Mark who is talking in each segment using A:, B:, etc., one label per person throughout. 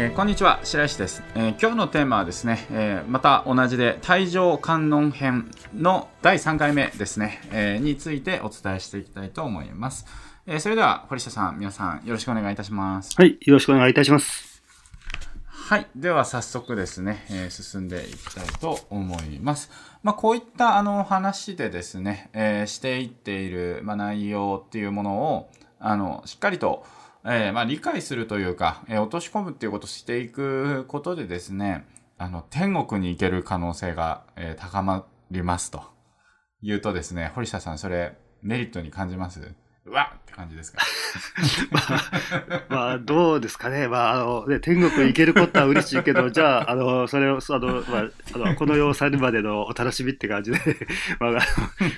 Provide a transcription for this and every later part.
A: えー、こんにちは白石です、えー、今日のテーマはですね、えー、また同じで退場観音編の第3回目ですね、えについてお伝えしていきたいと思います、えそれでは堀下さん皆さんよろしくお願いいたします
B: はいよろしくお願いいたします
A: はい。では早速ですね、え進んでいきたいと思います。まあ、こういったあの話でですね、えしていっている、まあ、内容っていうものを、あの、しっかりと、えー、まあ、理解するというか、えー、落とし込むっていうことをしていくことでですね、あの、天国に行ける可能性が、えー、高まりますと。言うとですね、堀下さん、それ、メリットに感じます？うわ感じですか？
B: まあ、まあ、どうですかね。まあ、あの、ね、天国行けることは嬉しいけど、じゃあ、あの、それを、あの、まあ、あの、この世を去るまでのお楽しみって感じで、まあ、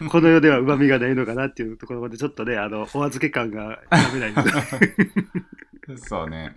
B: この世では旨味がないのかなっていうところまで、ちょっとね、あの、お預け感がやめないん
A: で。そうね。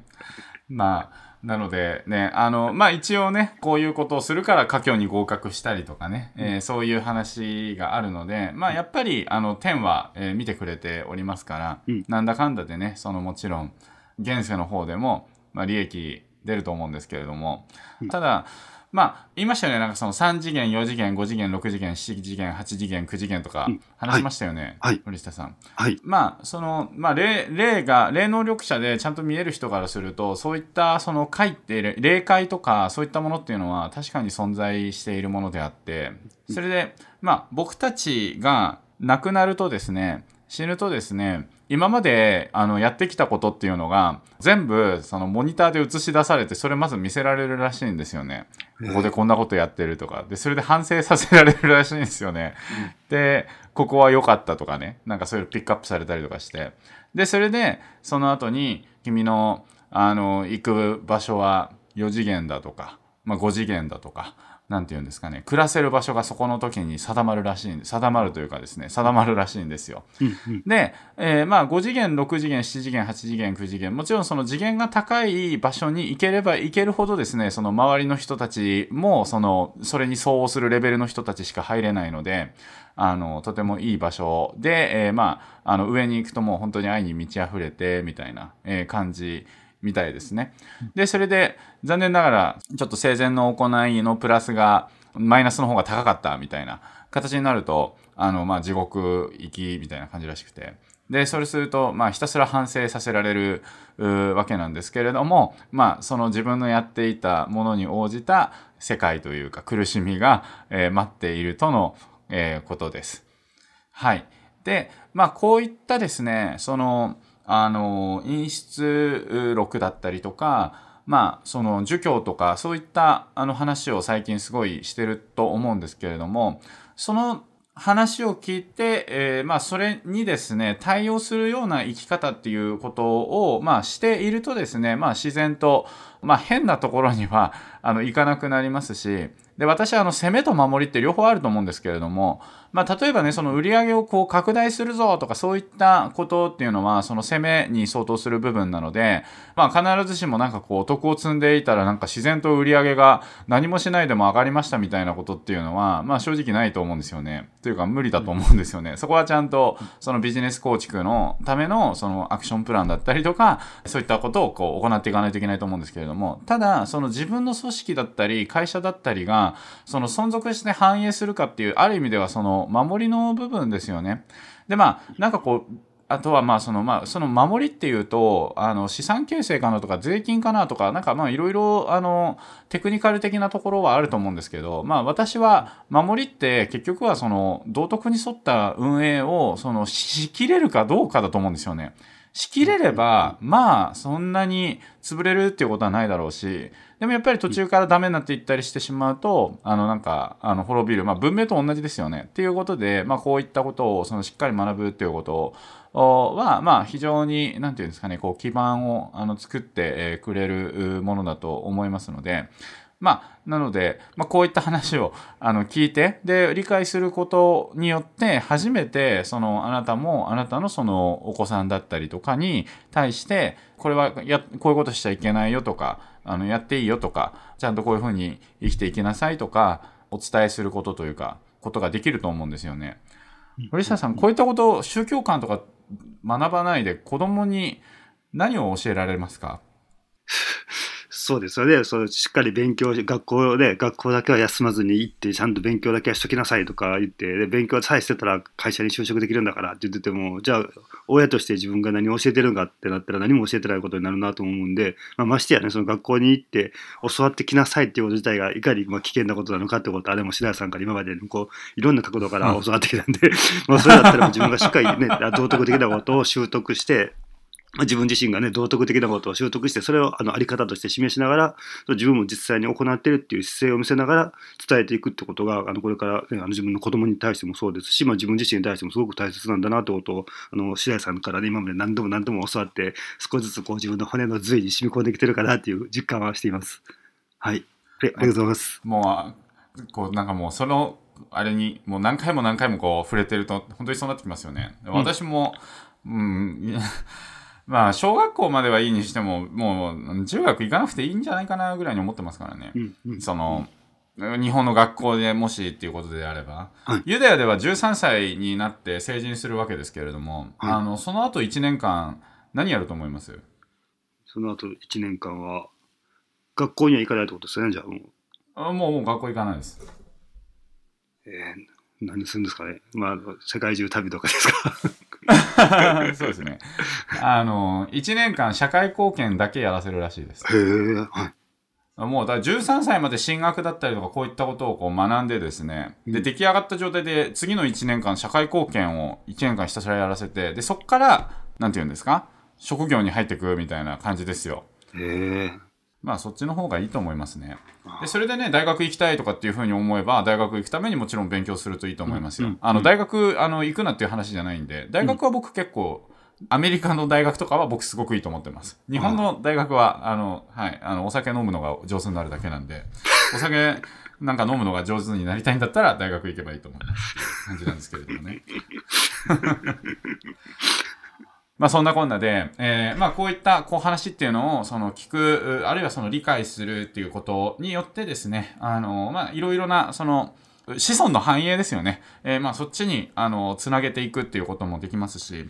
A: まあ、なのでね、あの、まあ一応ね、こういうことをするから家境に合格したりとかね、えー、そういう話があるので、まあやっぱり、あの、天は、えー、見てくれておりますから、うん、なんだかんだでね、そのもちろん、現世の方でも、まあ利益出ると思うんですけれども、ただ、まあ、言いましたよね。なんかその3次元、4次元、5次元、6次元、7次元、8次元、9次元とか話しましたよね。はい。森下さん。はい。まあ、その、まあ、霊、霊が、霊能力者でちゃんと見える人からすると、そういったその会って、霊界とかそういったものっていうのは確かに存在しているものであって、それで、まあ、僕たちが亡くなるとですね、死ぬとですね、今まであのやってきたことっていうのが全部そのモニターで映し出されてそれまず見せられるらしいんですよね。ここでこんなことやってるとか。でそれで反省させられるらしいんですよね。でここは良かったとかね。なんかそういうピックアップされたりとかして。でそれでその後に君のあの行く場所は4次元だとか、まあ、5次元だとかなんて言うんですかね、暮らせる場所がそこの時に定まるらしいんで、定まるというかですね、定まるらしいんですよ。で、えー、まあ5次元、6次元、7次元、8次元、9次元、もちろんその次元が高い場所に行ければ行けるほどですね、その周りの人たちも、その、それに相応するレベルの人たちしか入れないので、あの、とてもいい場所で、えー、まあ、あの、上に行くともう本当に愛に満ち溢れて、みたいな、えー、感じみたいですね。で、それで残念ながらちょっと生前の行いのプラスがマイナスの方が高かったみたいな形になると、あの、まあ、地獄行きみたいな感じらしくて。で、それすると、まあ、ひたすら反省させられるわけなんですけれども、まあ、その自分のやっていたものに応じた世界というか苦しみが、えー、待っているとの、えー、ことです。はい。で、まあ、こういったですね、その、あの、陰湿録だったりとか、まあ、その儒教とかそういったあの話を最近すごいしてると思うんですけれども、その話を聞いて、えー、まあ、それにですね、対応するような生き方っていうことを、まあ、しているとですね、まあ、自然と、まあ、変なところには、あの、行かなくなりますし、で、私はあの、攻めと守りって両方あると思うんですけれども、まあ、例えばね、その売り上げをこう拡大するぞとかそういったことっていうのは、その攻めに相当する部分なので、まあ、必ずしもなんかこう、お得を積んでいたらなんか自然と売り上げが何もしないでも上がりましたみたいなことっていうのは、まあ、正直ないと思うんですよね。というか、無理だと思うんですよね。そこはちゃんと、そのビジネス構築のための、そのアクションプランだったりとか、そういったことをこう、行っていかないといけないと思うんですけれども、ただ、その自分の組織だったり、会社だったりが、その存続して反映するかっていう、ある意味ではその守りの部分ですよね。で、まあ、なんかこう、あとはまあそのまあその守りっていうとあの資産形成かなとか税金かなとかなんかまあいろいろあのテクニカル的なところはあると思うんですけどまあ私は守りって結局はその道徳に沿った運営をそのしきれるかどうかだと思うんですよね。しきれれば、まあ、そんなに潰れるっていうことはないだろうし、でもやっぱり途中からダメになっていったりしてしまうと、あの、なんか、あの、滅びる。まあ、文明と同じですよね。っていうことで、まあ、こういったことを、その、しっかり学ぶっていうことは、まあ、非常に、なんていうんですかね、こう、基盤を、あの、作ってくれるものだと思いますので、まあ、なので、まあ、こういった話をあの聞いて、で、理解することによって、初めて、その、あなたも、あなたのその、お子さんだったりとかに対して、これはや、こういうことしちゃいけないよとか、あの、やっていいよとか、ちゃんとこういうふうに生きていきなさいとか、お伝えすることというか、ことができると思うんですよね。森下さん、こういったことを宗教観とか学ばないで子供に何を教えられますか？
B: そうですよね。そうしっかり勉強し、学校で、学校だけは休まずに行って、ちゃんと勉強だけはしときなさいとか言って、で勉強さえしてたら会社に就職できるんだからって言ってても、じゃあ、親として自分が何を教えてるのかってなったら何も教えてないことになるなと思うんで、まあ、ましてやね、その学校に行って教わってきなさいっていうこと自体がいかにまあ危険なことなのかってことは、でも白谷さんから今までこう、いろんな角度から教わってきたんで、まあそれだったら自分がしっかりね、道徳的なことを習得して、まあ、自分自身がね、道徳的なことを習得して、それをあのあり方として示しながら、自分も実際に行っているっていう姿勢を見せながら伝えていくってことが、あのこれから、ね、あの自分の子供に対してもそうですし、まあ、自分自身に対してもすごく大切なんだなってことを、あの白井さんからね、今まで何度も何度も教わって、少しずつこう自分の骨の髄に染み込んできてるかなっていう実感はしています。はい。ありがとうございます。
A: もう、こうなんかもうその、あれにもう何回も何回もこう触れてると本当にそうなってきますよね。私も、うん、うんまあ、小学校まではいいにしても、もう、中学行かなくていいんじゃないかなぐらいに思ってますからね。うんうん、その、日本の学校でもしっていうことであれば、はい、ユダヤでは13歳になって成人するわけですけれども、はい、あの、その後1年間、何やると思います？
B: その後1年間は、学校には行かないってことですよね、じゃあもう。
A: あもう、もう学校行かないです。
B: えー、何するんですかね。まあ、世界中旅とかですか
A: そうですね。あの、1年間社会貢献だけやらせるらしいです。
B: へえ、はい。
A: もうだ13歳まで進学だったりとかこういったことをこう学んでですね、で出来上がった状態で次の1年間社会貢献を1年間ひたすらやらせてでそこからなんて言うんですか？職業に入っていくみたいな感じですよ。
B: へえ。
A: まあそっちの方がいいと思いますね。でそれでね大学行きたいとかっていうふうに思えば大学行くためにもちろん勉強するといいと思いますよ。うんうん、あの大学あの行くなっていう話じゃないんで大学は僕結構、アメリカの大学とかは僕すごくいいと思ってます。日本の大学は、あの、はい、あの、お酒飲むのが上手になるだけなんで、お酒なんか飲むのが上手になりたいんだったら大学行けばいいと思います。感じなんですけれどもね。まあそんなこんなで、えー、まあこういったこう話っていうのをその聞く、あるいはその理解するっていうことによってですね、あの、まあいろいろなその子孫の繁栄ですよね。えー、まあそっちにあの、つなげていくっていうこともできますし、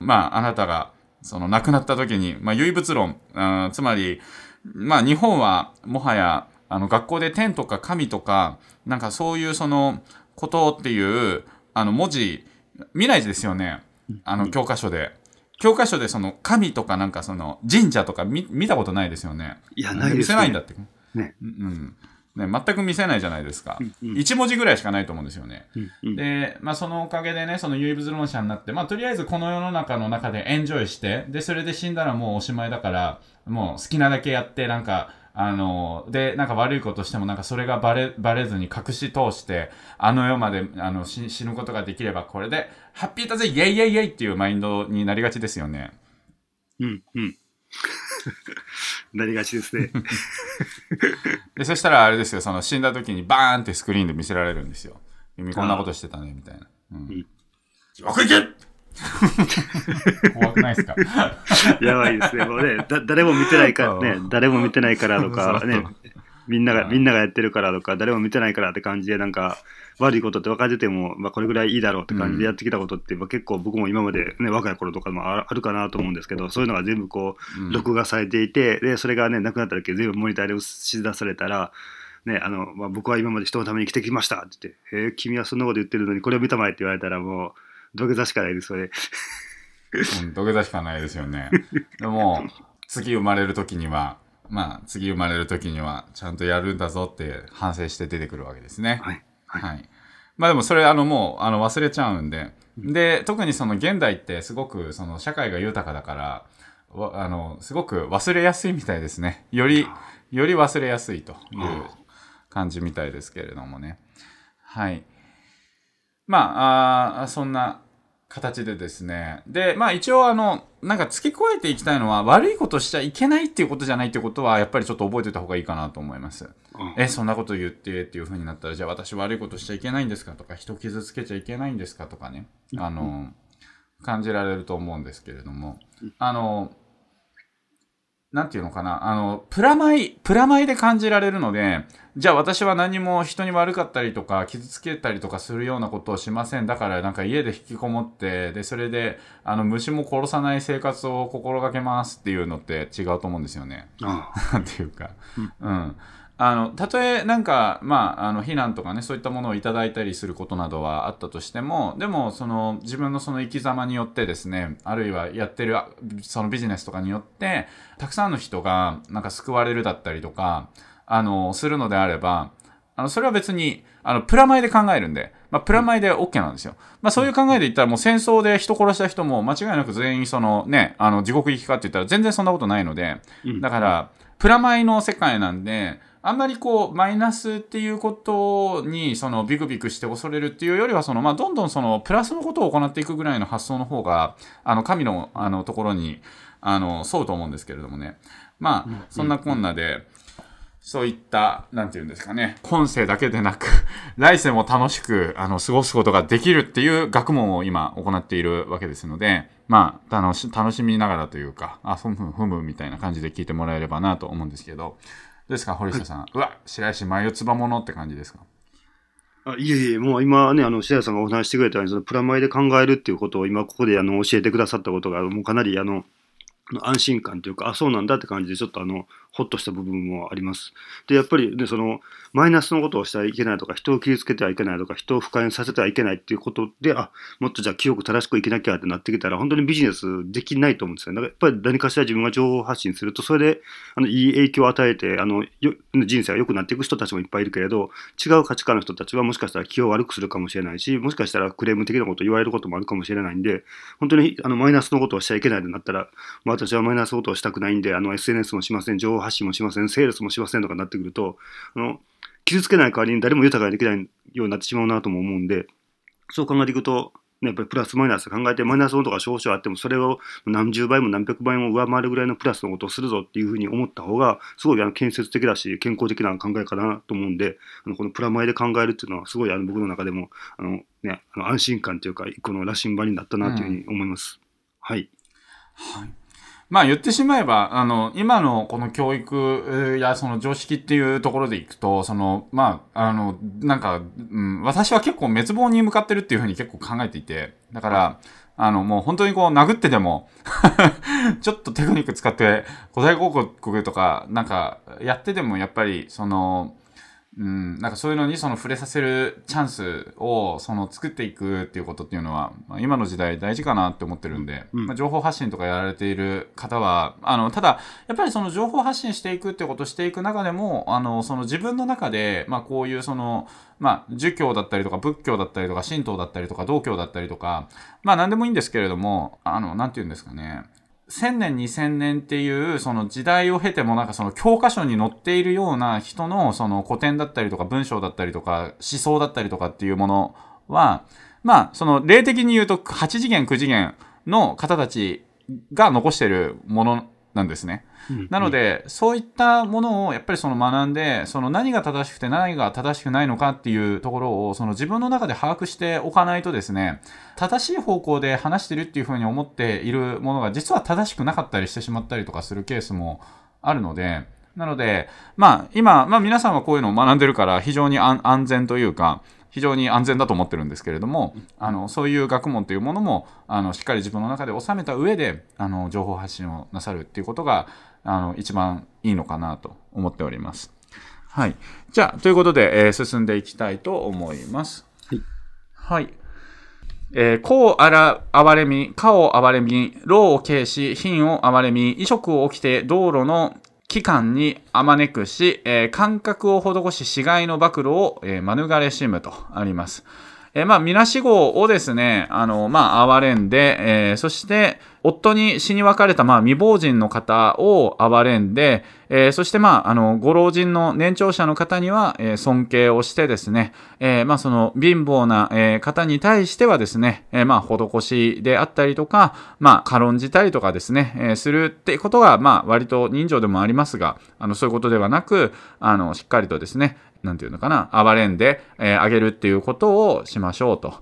A: まああなたがその亡くなった時に、まあ唯物論、あつまり、まあ日本はもはやあの学校で天とか神とか、なんかそういうそのことっていうあの文字見ないですよね。あの教科書で。教科書でその神とかなんかその神社とか見見たことないですよね。
B: いや、ない
A: です、ね、見せないんだって。
B: ね。
A: うん。ね、全く見せないじゃないですか。うんうん、1文字ぐらいしかないと思うんですよね。
B: うんうん、
A: で、まあそのおかげでね、その唯物論者になって、まあとりあえずこの世の中の中でエンジョイして、で、それで死んだらもうおしまいだから、もう好きなだけやって、なんか、あの、で、なんか悪いことしてもなんかそれがバレ、バレずに隠し通して、あの世まであの死ぬことができればこれで、ハッピーだぜイェイイェイイェイっていうマインドになりがちですよね。
B: うん、うん。なりがちですね。
A: で、そしたらあれですよ、その死んだ時にバーンってスクリーンで見せられるんですよ。君こんなことしてたね、みたいな。うん。地獄行け怖くないですか？
B: やばいですね。もうね、だ誰も見てないからね、誰も見てないからとかね、みんなが、みんながやってるからとか、誰も見てないからって感じで、なんか、悪いことって分かってても、まあ、これぐらいいいだろうって感じでやってきたことって、まあ、結構僕も今までね、若い頃とかもあるかなと思うんですけど、そういうのが全部こう、録画されていて、で、それがね、なくなった時全部モニターで映し出されたら、ね、あの、まあ、僕は今まで人のために生きてきましたって言って、へえ、君はそんなこと言ってるのに、これを見たまえって言われたらもう、土下座しかないです、それ。
A: うん、土下座しかないですよね。でも、次生まれる時には、まあ、次生まれる時には、ちゃんとやるんだぞって反省して出てくるわけですね。
B: はい。はい。はい、
A: まあでもそれ、あの、もう、あの、忘れちゃうんで。で、特にその現代ってすごく、その、社会が豊かだから、あの、すごく忘れやすいみたいですね。より、より忘れやすいという感じみたいですけれどもね。はい。まあ、あそんな形でですね。で、まあ一応あの、なんか付け加えていきたいのは、悪いことしちゃいけないっていうことじゃないってことは、やっぱりちょっと覚えておいた方がいいかなと思います。うん、え、そんなこと言ってっていう風になったら、じゃあ私悪いことしちゃいけないんですかとか、人傷つけちゃいけないんですかとかね、あの、感じられると思うんですけれども、あの、なんていうのかな、あの、プラマイ、プラマイで感じられるので、じゃあ私は何も人に悪かったりとか、傷つけたりとかするようなことをしません。だからなんか家で引きこもって、で、それで、あの、虫も殺さない生活を心がけますっていうのって違うと思うんですよね。
B: あ
A: なん ていうか。うん、うんあの、たとえなんか、まあ、あの、避難とかね、そういったものをいただいたりすることなどはあったとしても、でも、その、自分のその生き様によってですね、あるいはやってる、そのビジネスとかによって、たくさんの人が、なんか救われるだったりとか、あの、するのであれば、あの、それは別に、あの、プラマイで考えるんで、まあ、プラマイで OK なんですよ。まあ、そういう考えで言ったら、もう戦争で人殺した人も間違いなく全員そのね、あの、地獄行きかって言ったら全然そんなことないので、だから、プラマイの世界なんで、あんまりこう、マイナスっていうことに、その、ビクビクして恐れるっていうよりは、その、まあ、どんどんその、プラスのことを行っていくぐらいの発想の方が、あの、神の、あの、ところに、あの、沿うと思うんですけれどもね。まあ、そんなこんなで、そういった、なんていうんですかね、今世だけでなく、来世も楽しく、あの、過ごすことができるっていう学問を今行っているわけですので、まあ、楽し、楽しみながらというか、あ、ふむふむみたいな感じで聞いてもらえればなと思うんですけど、どうですか、堀下さん。うわ、白石眉唾者って感じですか？
B: あいえいえ、もう今ね、あの、白石さんがお話してくれたように、そのプラマイで考えるっていうことを今ここであの教えてくださったことが、もうかなりあの、安心感というか、あ、そうなんだって感じで、ちょっとあの、ほっとした部分もあります。で、やっぱりね、その、マイナスのことをしてはいけないとか、人を傷つけてはいけないとか、人を不快にさせてはいけないっていうことで、あ、もっとじゃあ記憶正しく生きなきゃってなってきたら、本当にビジネスできないと思うんですよね。だからやっぱり何かしら自分が情報発信すると、それで、あの、いい影響を与えて、あの、人生が良くなっていく人たちもいっぱいいるけれど、違う価値観の人たちはもしかしたら気を悪くするかもしれないし、もしかしたらクレーム的なことを言われることもあるかもしれないんで、本当にあのマイナスのことをしちゃいけないとなったら、まあ、私はマイナスのことをしたくないんで、あの、SNS もしません、情報発信もしません、セールスもしませんとかになってくると、あの、傷つけない代わりに誰も豊かにできないようになってしまうなとも思うんで、そう考えていくと、ね、やっぱりプラスマイナス考えて、マイナスのとが少々あっても、それを何十倍も何百倍も上回るぐらいのプラスのことをするぞっていうふうに思った方が、すごいあの建設的だし、健康的な考えかなと思うんで、あのこのプラマイで考えるっていうのは、すごいあの僕の中でも、あのね、あの安心感というか、一個の羅針盤になったなというふうに思います。うん、はい。
A: はいまあ言ってしまえば、あの、今のこの教育やその常識っていうところでいくと、その、まあ、あの、なんか、うん、私は結構滅亡に向かってるっていうふうに結構考えていて、だから、あの、もう本当にこう殴ってでも ちょっとテクニック使って古代広告とかなんかやってでもやっぱりその、うん、なんかそういうのにその触れさせるチャンスをその作っていくっていうことっていうのは、まあ、今の時代大事かなって思ってるんで、うん、まあ、情報発信とかやられている方は、あの、ただ、やっぱりその情報発信していくってことをしていく中でも、あの、その自分の中で、まあこういうその、まあ、儒教だったりとか仏教だったりとか神道だったりとか道教だったりとか、まあ何でもいいんですけれども、あの、なんて言うんですかね。1000年2000年っていうその時代を経てもなんかその教科書に載っているような人のその古典だったりとか文章だったりとか思想だったりとかっていうものはまあその例的に言うと8次元9次元の方たちが残してるものなんですね。なので、そういったものをやっぱりその学んで、その何が正しくて何が正しくないのかっていうところを、その自分の中で把握しておかないとですね、正しい方向で話してるっていうふうに思っているものが実は正しくなかったりしてしまったりとかするケースもあるので、なので、まあ今、まあ皆さんはこういうのを学んでるから非常に安全というか、非常に安全だと思ってるんですけれども、あのそういう学問というものもあのしっかり自分の中で収めた上であの情報発信をなさるっていうことがあの、一番いいのかなと思っております。はい。じゃあ、ということで、えー、進んでいきたいと思います。はい。はい。えー、子をあら、われみ、かをあわれみ、老を軽し、貧をあわれみ、移植を起きて道路の期間にあまねくし、えー、感覚を施し、死骸の暴露を、えー、免れしむとあります。えー、まあ、みなしごをですね、あの、まあ、哀れんで、えー、そして、夫に死に別れた、まあ、未亡人の方を憐れんで、えー、そして、まあ、あの、ご老人の年長者の方には、えー、尊敬をしてですね、えー、まあ、その、貧乏な、え、方に対してはですね、え、まあ、施しであったりとか、まあ、軽んじたりとかですね、え、するってことが、まあ、割と人情でもありますが、あの、そういうことではなく、あの、しっかりとですね、なんていうのかな、暴れんで、えー、あげるっていうことをしましょうと。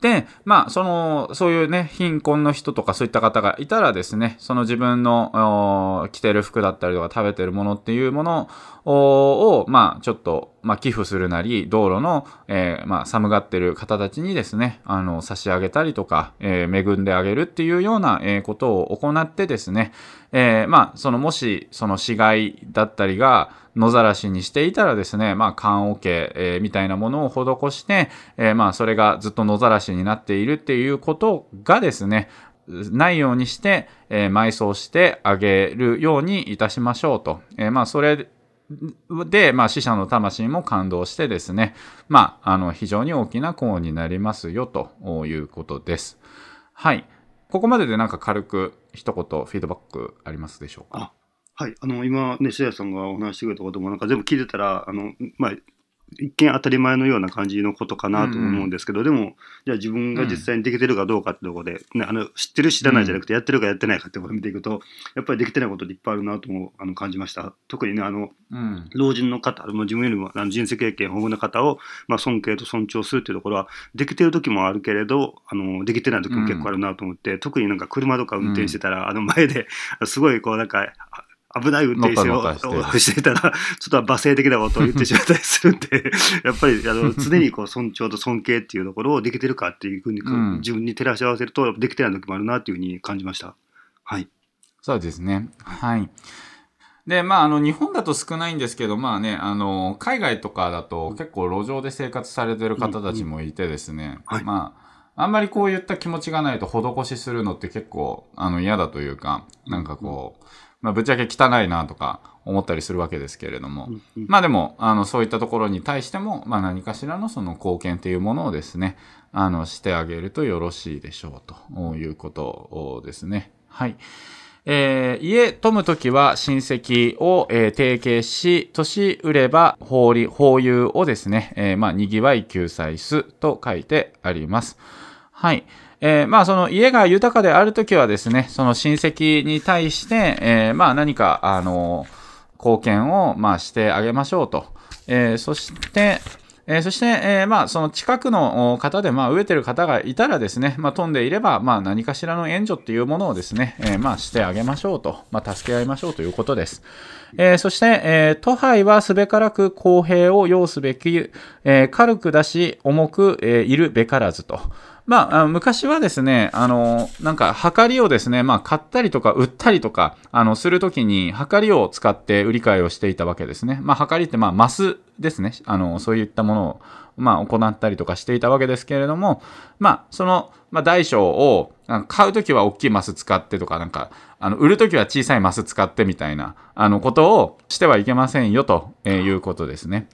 A: で、まあ、その、そういうね、貧困の人とかそういった方がいたらですね、その自分の着てる服だったりとか食べてるものっていうものを、まあ、ちょっと、まあ、寄付するなり、道路の、えー、まあ、寒がってる方たちにですね、あの、差し上げたりとか、えー、恵んであげるっていうような、えー、ことを行ってですね、えー、まあ、その、もし、その死骸だったりが、野ざらしにしていたらですね、まあ、缶桶、えー、みたいなものを施して、えー、まあ、それがずっと野ざらしになっているっていうことがですね、ないようにして、えー、埋葬してあげるようにいたしましょうと。えー、まあ、それで、まあ、死者の魂も感動してですね、まあ、あの、非常に大きな功になりますよということです。はい。ここまででなんか軽く一言フィードバックありますでしょうか？
B: はい、あの今ね、白谷さんがお話してくれたことも、なんか全部聞いてたら、あのまあ、一見当たり前のような感じのことかなと思うんですけど、うん、でも、じゃあ自分が実際にできてるかどうかってところで、うん、ね、あの知ってる知らないじゃなくて、やってるかやってないかってことを見ていくと、やっぱりできてないことっていっぱいあるなともあの感じました。特にね、あの、うん、老人の方、も自分よりもあの人生経験豊富な方を、まあ、尊敬と尊重するっていうところは、できてる時もあるけれど、あのできてない時も結構あるなと思って、特になんか車とか運転してたら、あの前で、すごいこうなんか、危ない運転手をしてたら、ちょっと罵声的なことを言ってしまったりするんで、やっぱりあの常にこう尊重と尊敬っていうところをできてるかっていうふうに、うん、自分に照らし合わせると、できてない時もあるなっていうふうに感じました。はい。
A: そうですね。はい。で、まあ、あの、日本だと少ないんですけど、まあね、あの、海外とかだと結構路上で生活されてる方たちもいてですね、うんうんはい、まあ、あんまりこういった気持ちがないと施しするのって結構、あの、嫌だというか、なんかこう、まあ、ぶっちゃけ汚いなとか思ったりするわけですけれども、まあでも、あの、そういったところに対しても、まあ何かしらのその貢献っていうものをですね、あの、してあげるとよろしいでしょうということですね。はい。えー、家富むときは親戚を、えー、提携し、年売れば法理、法有をですね、えー、まあ、にぎわい救済すと書いてあります。はい。えー、まあその家が豊かであるときはですね、その親戚に対して、えー、まあ何か、あの、貢献を、まあしてあげましょうと。えー、そして、えー、そして、えー、まあ、その近くの方で、まあ、飢えてる方がいたらですね、まあ、飛んでいれば、まあ、何かしらの援助っていうものをですね、えー、まあ、してあげましょうと、まあ、助け合いましょうということです。えー、そして、えー、都杯はすべからく公平を要すべき、えー、軽くだし、重く、えー、いるべからずと。まあ、昔はですね、あの、なんか、はかりをですね、まあ、買ったりとか売ったりとか、あの、するときに、はかりを使って売り買いをしていたわけですね。まあ、はかりって、まあ、マスですね。あの、そういったものを、まあ、行ったりとかしていたわけですけれども、まあ、その、まあ、大小を、買うときは大きいマス使ってとか、なんか、あの、売るときは小さいマス使ってみたいな、あの、ことをしてはいけませんよ、ということですね。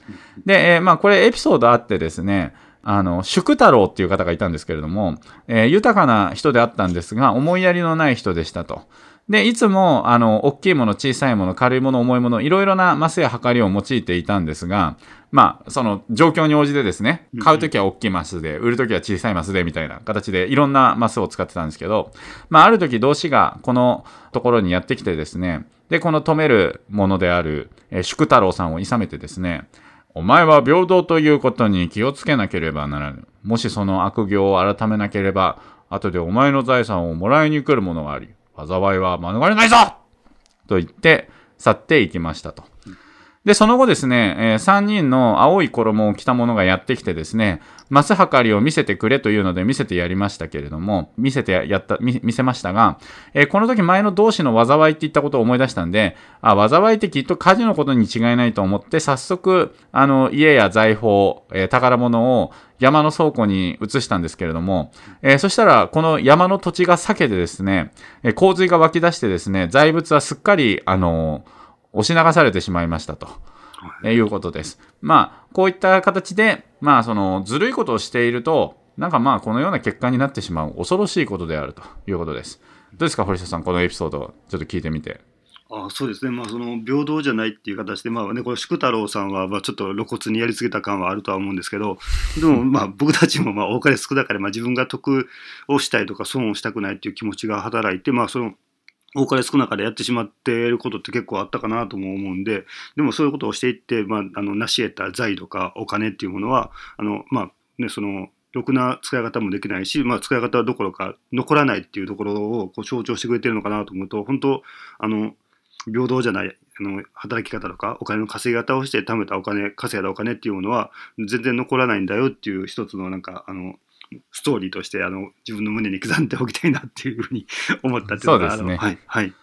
A: で、えー、まあ、これエピソードあってですね、あの、宿太郎っていう方がいたんですけれども、えー、豊かな人であったんですが、思いやりのない人でしたと。で、いつも、あの、大きいもの、小さいもの、軽いもの、重いもの、いろいろなマスや測りを用いていたんですが、まあ、その状況に応じてですね、買うときは大きいマスで、売るときは小さいマスで、みたいな形でいろんなマスを使ってたんですけど、まあ、ある時動詞がこのところにやってきてですね、で、この止めるものである、えー、宿太郎さんを諌めてですね、お前は平等ということに気をつけなければならぬ。もしその悪行を改めなければ、後でお前の財産をもらいに来るものがあり、災いは免れないぞと言って去っていきましたと。で、その後ですね、えー、3人の青い衣を着た者がやってきてですね、マス測りを見せてくれというので見せてやりましたけれども、見せてやった、見せましたが、えー、この時前の同士の災いって言ったことを思い出したんで、あ、災いってきっと火事のことに違いないと思って、早速、あの、家や財宝、えー、宝物を山の倉庫に移したんですけれども、えー、そしたら、この山の土地が裂けてですね、え洪水が湧き出してですね、財物はすっかり、あのー押し流されてしまいましたと。はい、いうことです。まあ、こういった形で、まあ、その、ずるいことをしていると、なんかまあ、このような結果になってしまう恐ろしいことであるということです。どうですか、堀下さん、このエピソード、ちょっと聞いてみて。
B: あそうですね、まあ、その平等じゃないっていう形で、まあね、これ宿太郎さんはまあちょっと露骨にやりすぎた感はあるとは思うんですけど、でも まあ僕たちもまあ多かれ少なかれ、まあ、自分が得をしたいとか損をしたくないっていう気持ちが働いて、まあ、その多かれ少なかれやってしまっていることって結構あったかなとも思うんで、でもそういうことをしていって、まあ、あの、成し得た財とかお金っていうものは、あの、まあ、ね、その、ろくな使い方もできないし、まあ、使い方はどころか残らないっていうところをこう象徴してくれてるのかなと思うと、本当、あの、平等じゃない、あの、働き方とか、お金の稼ぎ方をして貯めたお金、稼いだお金っていうものは、全然残らないんだよっていう一つのなんか、あの、ストーリーとして、あの、自分の胸に刻んでおきたいなっていうふうに 思ったっていうのが、
A: そうですね
B: はい、はい。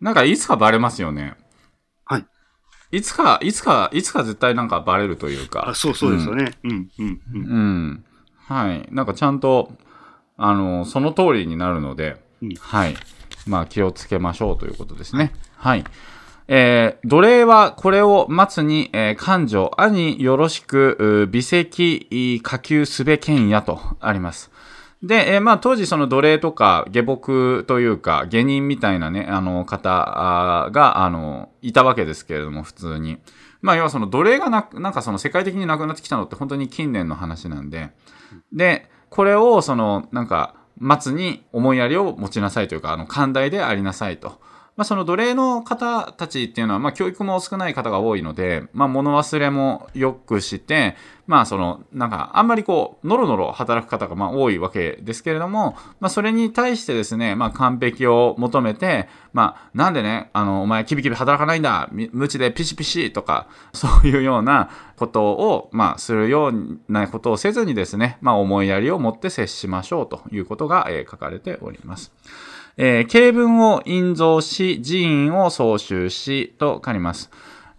A: なんかいつかバレますよね。
B: はい。
A: いつか、いつか、いつか絶対なんかバレるというか。
B: あ、そうそうですよね。うん、うん、うん。
A: うん。はい。なんかちゃんと、あの、その通りになるので、
B: うん
A: はい。まあ気をつけましょうということですね。はい。えー奴隷はこれを待つに、えー感情、兄よろしく、う美石、下級すべけんやとあります。で、えーまあ当時その奴隷とか下僕というか下人みたいなね、あの方が、あの、いたわけですけれども、普通に。まあ要はその奴隷がな、なんかその世界的になくなってきたのって本当に近年の話なんで、で、これをその、なんか、末に思いやりを持ちなさいというか、あの、寛大でありなさいと。まあ、その奴隷の方たちっていうのは、まあ、教育も少ない方が多いので、まあ、物忘れもよくして、まあ、その、なんか、あんまりこう、のろのろ働く方が、まあ、多いわけですけれども、まあ、それに対してですね、まあ、完璧を求めて、まあ、なんでね、あの、お前、キビキビ働かないんだ、無知でピシピシとか、そういうようなことを、まあ、するようなことをせずにですね、まあ、思いやりを持って接しましょうということが、えー書かれております。えー、経文を印造し、寺院を創集し、と書ります。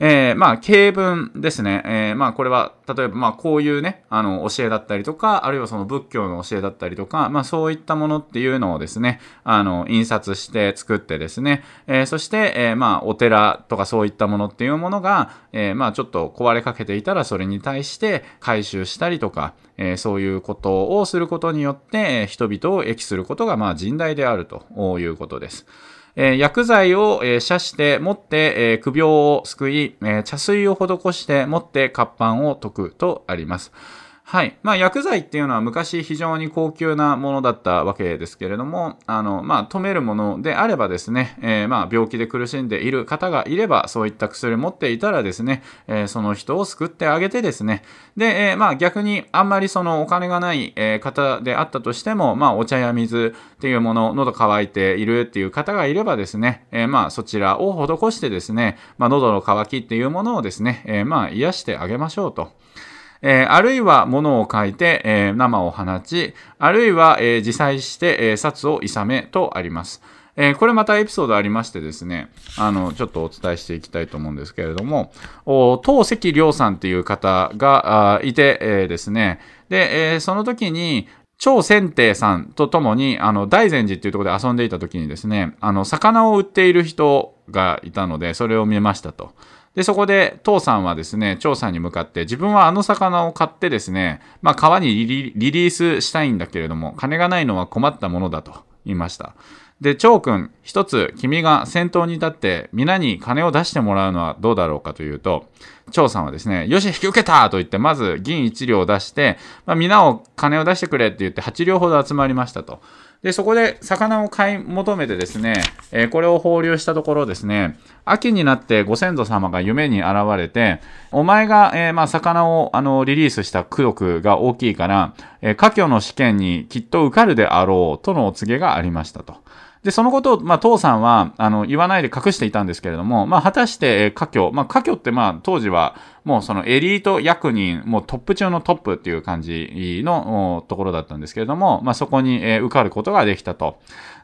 A: えー、まあ、経文ですね。えー、まあ、これは、例えば、まあ、こういうね、あの、教えだったりとか、あるいはその仏教の教えだったりとか、まあ、そういったものっていうのをですね、あの、印刷して作ってですね、えー、そして、えー、まあ、お寺とかそういったものっていうものが、えー、まあ、ちょっと壊れかけていたら、それに対して回収したりとか、えーそういうことをすることによって、人々を益することが、まあ、甚大であるということです。え薬剤を、え射して、持って、えー首病を救い、え茶水を施して、持って活版を解くとあります。はい。まあ、薬剤っていうのは昔非常に高級なものだったわけですけれども、あの、まあ、止めるものであればですね、えーまあ、病気で苦しんでいる方がいれば、そういった薬を持っていたらですね、えーその人を救ってあげてですね、で、えーまあ、逆にあんまりそのお金がない、え方であったとしても、まあ、お茶や水っていうもの、喉乾いているっていう方がいればですね、えーまあ、そちらを施してですね、まあ、喉の渇きっていうものをですね、えーまあ、癒してあげましょうと。えーあるいは物を書いて、えー生を放ち、あるいは、えー自裁して、えー殺を諌めとあります。えこれまたエピソードありましてですね、あの、ちょっとお伝えしていきたいと思うんですけれども、お東関良さんっていう方がいて、えですね、で、えその時に、超仙帝さんと共に、あの、大善寺っていうところで遊んでいた時にですね、あの、魚を売っている人がいたので、それを見ましたと。で、そこで、父さんはですね、張さんに向かって、自分はあの魚を買ってですね、まあ、川にリリースしたいんだけれども、金がないのは困ったものだと言いました。で、張君、一つ、君が先頭に立って、皆に金を出してもらうのはどうだろうかというと、張さんはですね、よし、引き受けたと言って、まず銀一両を出して、まあ、皆を金を出してくれって言って、8両ほど集まりましたと。で、そこで魚を買い求めてですね、えーこれを放流したところですね、秋になってご先祖様が夢に現れて、お前が、えーまあ、魚をあのリリースした功力が大きいから、えー家居の試験にきっと受かるであろうとのお告げがありましたと。で、そのことを、まあ、父さんは、あの、言わないで隠していたんですけれども、まあ、果たして、えー家境、まあ、家境って、まあ、当時は、もうそのエリート役人、もうトップ中のトップっていう感じのところだったんですけれども、まあ、そこに、えー受かることができたと。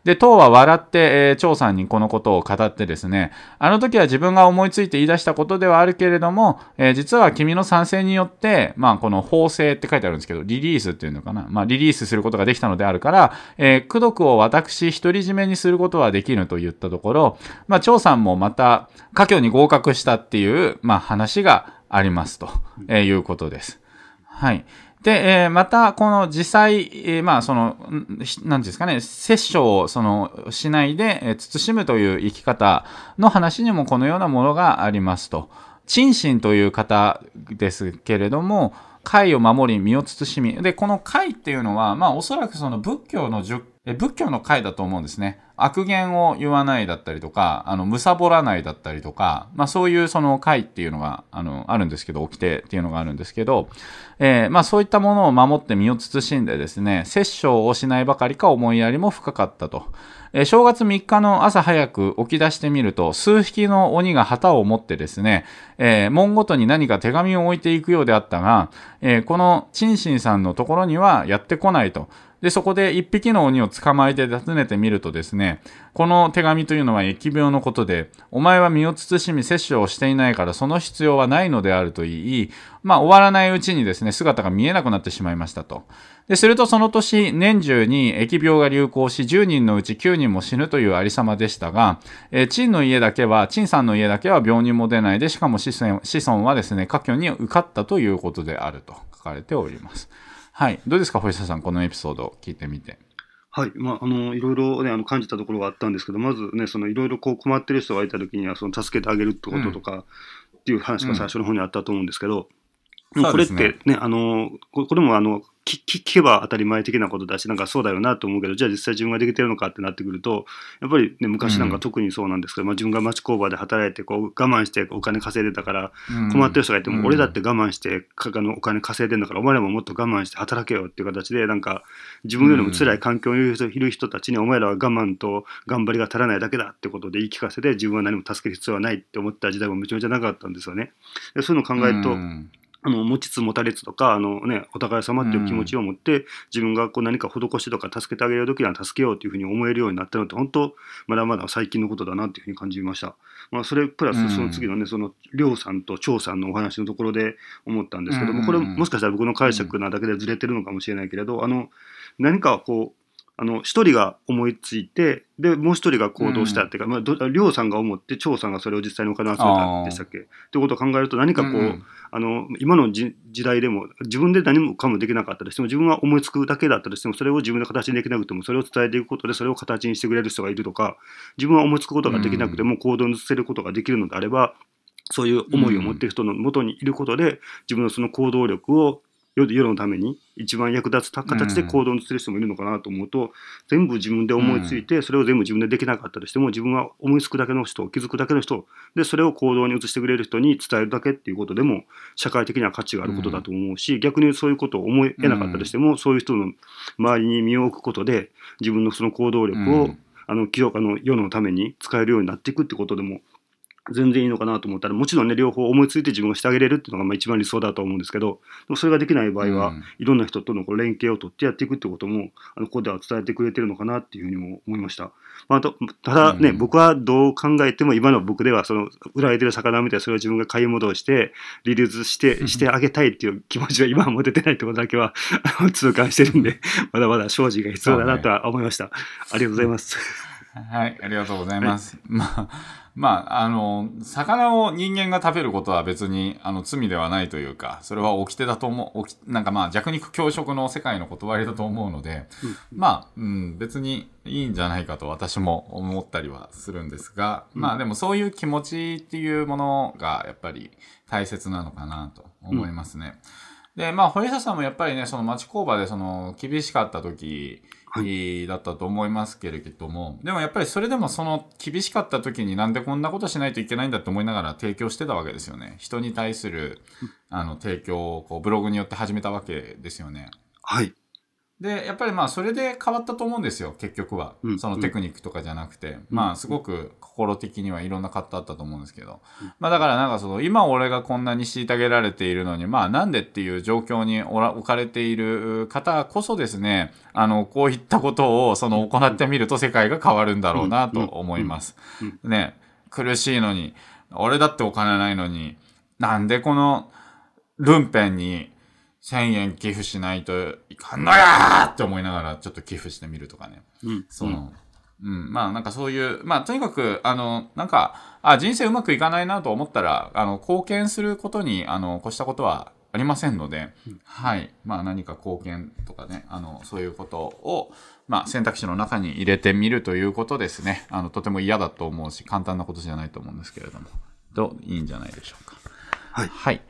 A: で、党は笑って、えー張さんにこのことを語ってですね、あの時は自分が思いついて言い出したことではあるけれども、えー実は君の賛成によって、まあ、この法制って書いてあるんですけど、リリースっていうのかな。まあ、リリースすることができたのであるから、えー、功徳を私独り占めにすることはできると言ったところ、まあ、張さんもまた、家境に合格したっていう、まあ、話がありますと、えーいうことです。はい。で、えーまた、この実際、えーまあ、その、んひなんていうんですかね、殺生を、その、しないで、えー慎むという生き方の話にもこのようなものがありますと。陳心という方ですけれども、戒を守り、身を慎み。で、この戒っていうのは、まあ、おそらくその仏教の十え仏教の戒だと思うんですね。悪言を言わないだったりとか、あの、むさぼらないだったりとか、まあそういうその会っていうのが、あの、あるんですけど、起きてっていうのがあるんですけど、えー、まあそういったものを守って身を慎んでですね、殺生をしないばかりか思いやりも深かったと。えー、正月3日の朝早く起き出してみると、数匹の鬼が旗を持ってですね、えー、門ごとに何か手紙を置いていくようであったが、えー、このチンシンさんのところにはやってこないと。で、そこで一匹の鬼を捕まえて訪ねてみるとですね、この手紙というのは疫病のことで、お前は身を慎み摂取をしていないからその必要はないのであると言い、まあ終わらないうちにですね、姿が見えなくなってしまいましたと。で、するとその年、年中に疫病が流行し、10人のうち9人も死ぬというありさまでしたが、えー、陳の家だけは、陳さんの家だけは病人も出ないで、しかも子孫子孫はですね、家居に受かったということであると書かれております。はい。どうですか、堀下さん、このエピソード聞いてみて。
B: はい。まあ、あの、いろいろね、あの、感じたところがあったんですけど、まずね、その、いろいろこう困ってる人がいたときには、その、助けてあげるってこととか、うん、っていう話が最初の方にあったと思うんですけど、うん、これってね、ねあの、これもあの、聞けば当たり前的なことだし、なんかそうだよなと思うけど、じゃあ実際自分ができてるのかってなってくると、やっぱりね、昔なんか特にそうなんですけど、うん、まあ自分が町工場で働いて、こう我慢してお金稼いでたから、困ってる人がいても、俺だって我慢して、あのお金稼いでんだから、お前らももっと我慢して働けよっていう形で、なんか自分よりも辛い環境にいる人たちに、お前らは我慢と頑張りが足らないだけだってことで言い聞かせて、自分は何も助ける必要はないって思った時代もめちゃめちゃなかったんですよね。でそういうのを考えると、うんあの、持ちつ持たれつとか、あのね、お互い様っていう気持ちを持って、うん、自分がこう何か施しとか助けてあげるときには助けようというふうに思えるようになったのって、本当、まだまだ最近のことだなというふうに感じました。まあ、それプラス、その次のね、その、りょうさんと張さんのお話のところで思ったんですけども、これもしかしたら僕の解釈なだけでずれてるのかもしれないけれど、あの、何かこう、あの、一人が思いついて、で、もう一人が行動したっていうか、うん、まあ、りょうさんが思って、張さんがそれを実際にお金を集めたんでしたっけ？ってことを考えると、何かこう、うん、あの、今の時代でも、自分で何もかもできなかったとしても、自分は思いつくだけだったとしても、それを自分の形にできなくても、それを伝えていくことで、それを形にしてくれる人がいるとか、自分は思いつくことができなくても、行動に移せることができるのであれば、そういう思いを持っている人のもとにいることで、自分のその行動力を世のために一番役立つ形で行動に移る人もいるのかなと思うと、うん、全部自分で思いついて、それを全部自分でできなかったとしても、自分は思いつくだけの人、気づくだけの人、で、それを行動に移してくれる人に伝えるだけっていうことでも、社会的には価値があることだと思うし、うん、逆にそういうことを思えなかったとしても、うん、そういう人の周りに身を置くことで、自分のその行動力を、あの、清かの世のために使えるようになっていくってことでも全然いいのかなと思ったら、もちろんね、両方思いついて自分がしてあげれるっていうのがまあ一番理想だと思うんですけど、でもそれができない場合は、うん、いろんな人とのこう連携を取ってやっていくってことも、あのここでは伝えてくれてるのかなっていうふうにも思いました。まあ、とただね、うん、僕はどう考えても今の僕では、その、売られてる魚を見てそれを自分が買い戻して、リリースして、してあげたいっていう気持ちは今は持ててないってことだけは 痛感してるんで、まだまだ精進が必要だなとは思いました。ね、ありがとうございます。
A: はい、ありがとうございます。はい、まあまあ、あの、魚を人間が食べることは別に、あの、罪ではないというか、それは掟だと思う、なんかまあ、弱肉強食の世界の断りだと思うので、うん、まあ、うん、別にいいんじゃないかと私も思ったりはするんですが、うん、まあでもそういう気持ちっていうものが、やっぱり大切なのかなと思いますね。うん、で、まあ、堀下さんもやっぱりね、その町工場でその、厳しかった時、だったと思いますけれども、でもやっぱりそれでもその厳しかった時になんでこんなことしないといけないんだって思いながら提供してたわけですよね。人に対するあの提供をこうブログによって始めたわけですよね。
B: はい。
A: で、やっぱりまあそれで変わったと思うんですよ、結局は。うん、そのテクニックとかじゃなくて。うん、まあすごく心的にはいろんな葛藤あったと思うんですけど。うん、まあだからなんかその今俺がこんなに虐げられているのに、まあなんでっていう状況に置かれている方こそですね、あの、こういったことをその行ってみると世界が変わるんだろうなと思います。ね、苦しいのに、俺だってお金ないのに、なんでこのルンペンに1000円寄付しないといかんのやーって思いながらちょっと寄付してみるとかね。うん。その、うん、うん、まあなんかそういう、まあとにかく、あの、なんか、あ、人生うまくいかないなと思ったら、あの、貢献することに、あの、越したことはありませんので、うん、はい。まあ何か貢献とかね、あの、そういうことを、まあ選択肢の中に入れてみるということですね。あの、とても嫌だと思うし、簡単なことじゃないと思うんですけれども、と、いいんじゃないでしょうか。
B: はい。
A: はい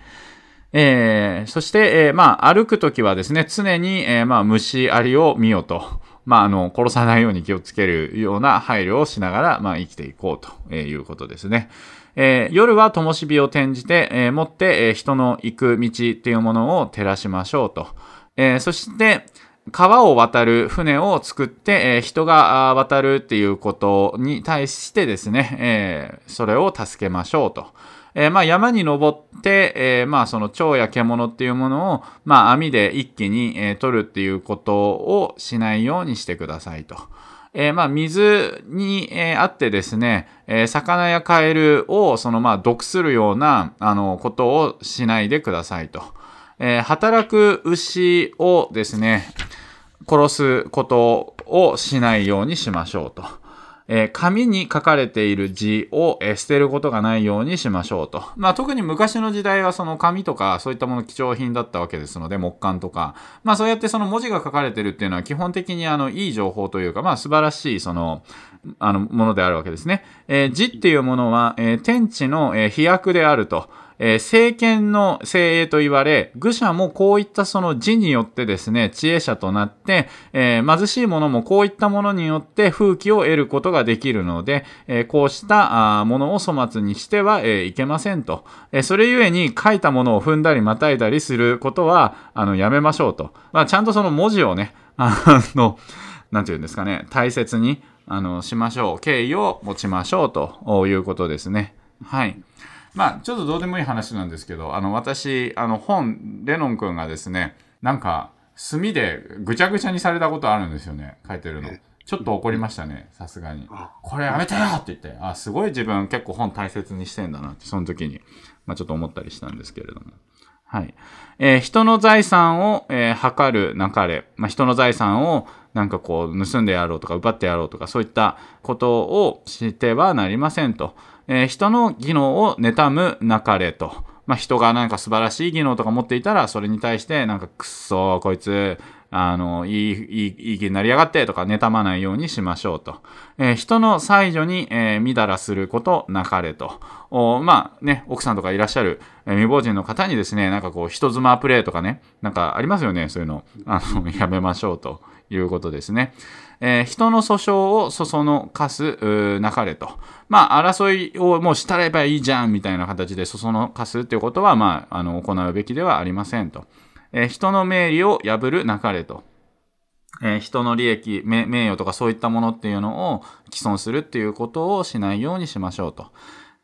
A: えー、そして、えー、まあ、歩くときはですね、常に、えー、まあ、虫ありを見よと。まあ、あの、殺さないように気をつけるような配慮をしながら、まあ、生きていこうということですね。えー、夜は灯火を転じて、えー、持って、えー、人の行く道っていうものを照らしましょうと。え、そして、川を渡る船を作って、え、人が渡るっていうことに対してですね、え、それを助けましょうと。えー、まあ山に登って、えー、まあその蝶や獣っていうものを、まあ網で一気に、えー、取るっていうことをしないようにしてくださいと。えー、まあ、水に、えー、あってですね、えー、魚やカエルを、その、まあ、毒するような、あの、ことをしないでくださいと。え、働く牛をですね、殺すことをしないようにしましょうと。えー、紙に書かれている字を、えー、捨てることがないようにしましょうと。まあ特に昔の時代はその紙とかそういったもの貴重品だったわけですので、木簡とか。まあそうやってその文字が書かれてるっていうのは基本的にあのいい情報というか、まあ素晴らしいその、あのものであるわけですね。えー、字っていうものは、え、天地の、え、飛躍であると。えー、政権の精鋭と言われ、愚者もこういったその字によってですね、知恵者となって、えー、貧しい者もこういったものによって風紀を得ることができるので、えー、こうしたものを粗末にしては、えいけませんと。えそれゆえに書いたものを踏んだりまたいだりすることは、あの、やめましょうと。まあ、ちゃんとその文字をね、あの、なんて言うんですかね、大切に、あの、しましょう。敬意を持ちましょうということですね。はい。まあ、ちょっとどうでもいい話なんですけど、あの、私、あの、本、レノン君がですね、なんか、墨でぐちゃぐちゃにされたことあるんですよね、書いてるの。ちょっと怒りましたね、さすがに。これやめてよって言って、あ、すごい自分結構本大切にしてんだなって、その時に、まあちょっと思ったりしたんですけれども。はい。えー、人の財産を、えー、測るなかれ。まあ、人の財産をなんかこう盗んでやろうとか奪ってやろうとかそういったことをしてはなりませんと。えー、人の技能を妬むなかれと。まあ、人がなんか素晴らしい技能とか持っていたら、それに対してなんかくっそー、こいつ、あの、いい、いい、いい気になりやがってとか妬まないようにしましょうと。えー、人の才女に、えー、みだらすることなかれと。おまあね、奥さんとかいらっしゃる、えー、未亡人の方にですね、なんかこう、人妻プレイとかね、なんかありますよね、そういうの。あの、やめましょうということですね。えー、人の訴訟をそそのかす、なかれと。まあ、争いをもうしたればいいじゃんみたいな形でそそのかすっていうことは、まあ、あの、行うべきではありませんと。えー、人の命理を破るなかれと。えー、人の利益、名誉とかそういったものっていうのを既存するっていうことをしないようにしましょうと。